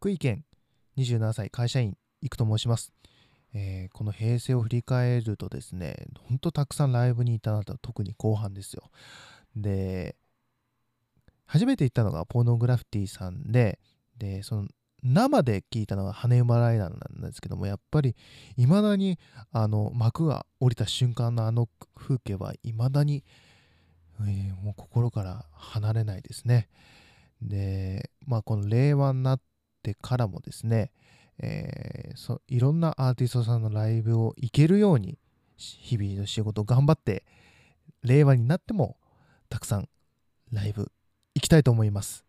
福井県27歳会社員生と申します、えーこの平成を振り返るとですねほんとたくさんライブに行ったなと特に後半ですよ。で初めて行ったのがポーノグラフィティさんででその生で聞いたのが羽馬ライダーなんですけどもやっぱり未だにあの幕が降りた瞬間のあの風景は未だに、えーもう心から離れないですね。でまあこの令和になってからもですね、えーそいろんなアーティストさんのライブを行けるように日々の仕事を頑張って令和になってもたくさんライブ行きたいと思います。